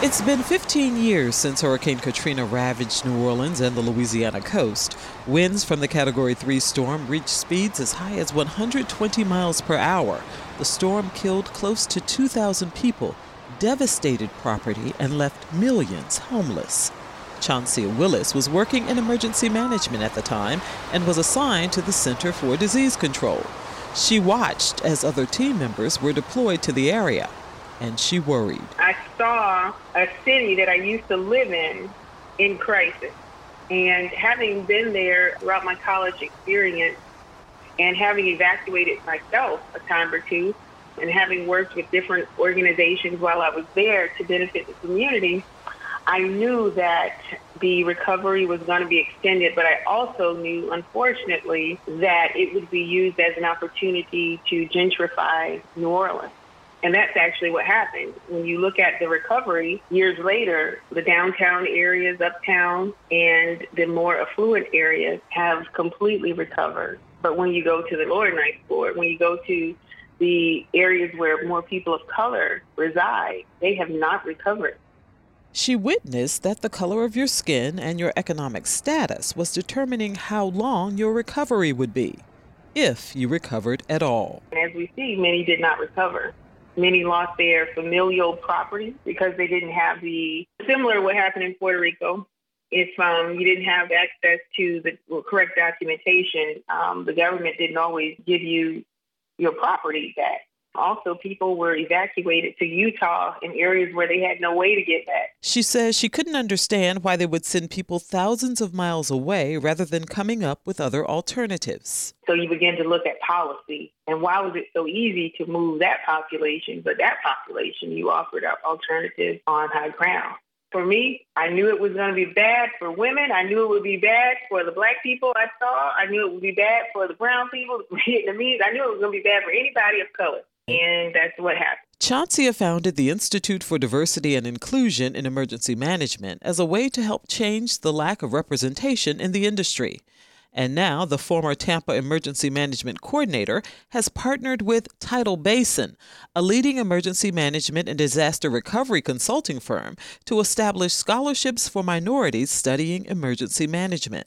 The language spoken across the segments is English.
It's been 15 years since Hurricane Katrina ravaged New Orleans and the Louisiana coast. Winds from the Category 3 storm reached speeds as high as 120 miles per hour. The storm killed close to 2,000 people, devastated property, and left millions homeless. Chauncia Willis was working in emergency management at the time and was assigned to the Center for Disease Control. She watched as other team members were deployed to the area and she worried. I saw a city that I used to live in in crisis. And having been there throughout my college experience and having evacuated myself a time or two and having worked with different organizations while I was there to benefit the community, I knew that the recovery was going to be extended, but I also knew, unfortunately, that it would be used as an opportunity to gentrify New Orleans. And that's actually what happened. When you look at the recovery years later, the downtown areas, uptown, and the more affluent areas have completely recovered. But when you go to the lower ninth ward, when you go to the areas where more people of color reside, they have not recovered. She witnessed that the color of your skin and your economic status was determining how long your recovery would be, if you recovered at all. As we see, many did not recover. Many lost their familial property because they didn't have the similar what happened in Puerto Rico. If um, you didn't have access to the correct documentation, um, the government didn't always give you your property back. Also, people were evacuated to Utah in areas where they had no way to get back. She says she couldn't understand why they would send people thousands of miles away rather than coming up with other alternatives. So you begin to look at policy and why was it so easy to move that population, but that population you offered up alternatives on high ground. For me, I knew it was going to be bad for women. I knew it would be bad for the black people I saw. I knew it would be bad for the brown people, the Vietnamese. I knew it was going to be bad for anybody of color. And that's what happened. Chauncia founded the Institute for Diversity and Inclusion in Emergency Management as a way to help change the lack of representation in the industry. And now the former Tampa Emergency Management Coordinator has partnered with Tidal Basin, a leading emergency management and disaster recovery consulting firm, to establish scholarships for minorities studying emergency management.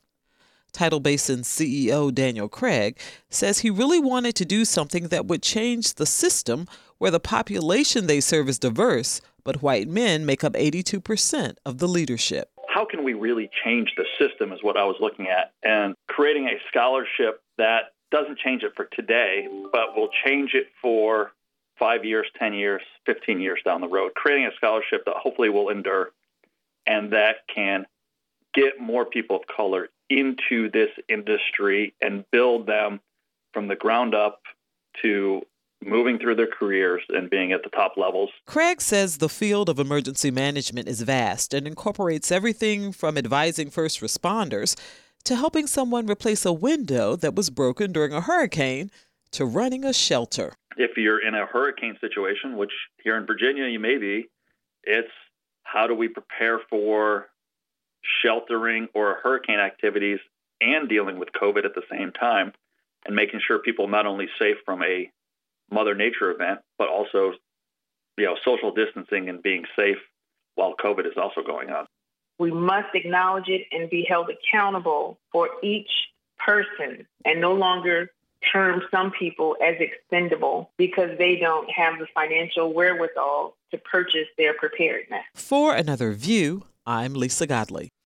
Tidal Basin CEO Daniel Craig says he really wanted to do something that would change the system where the population they serve is diverse, but white men make up 82% of the leadership. How can we really change the system is what I was looking at. And creating a scholarship that doesn't change it for today, but will change it for five years, 10 years, 15 years down the road. Creating a scholarship that hopefully will endure and that can get more people of color into this industry and build them from the ground up to moving through their careers and being at the top levels. Craig says the field of emergency management is vast and incorporates everything from advising first responders to helping someone replace a window that was broken during a hurricane to running a shelter. If you're in a hurricane situation, which here in Virginia you may be, it's how do we prepare for sheltering or hurricane activities and dealing with COVID at the same time and making sure people not only safe from a mother nature event, but also you know social distancing and being safe while COVID is also going on. We must acknowledge it and be held accountable for each person and no longer term some people as expendable because they don't have the financial wherewithal to purchase their preparedness. For another view, I'm Lisa Godley.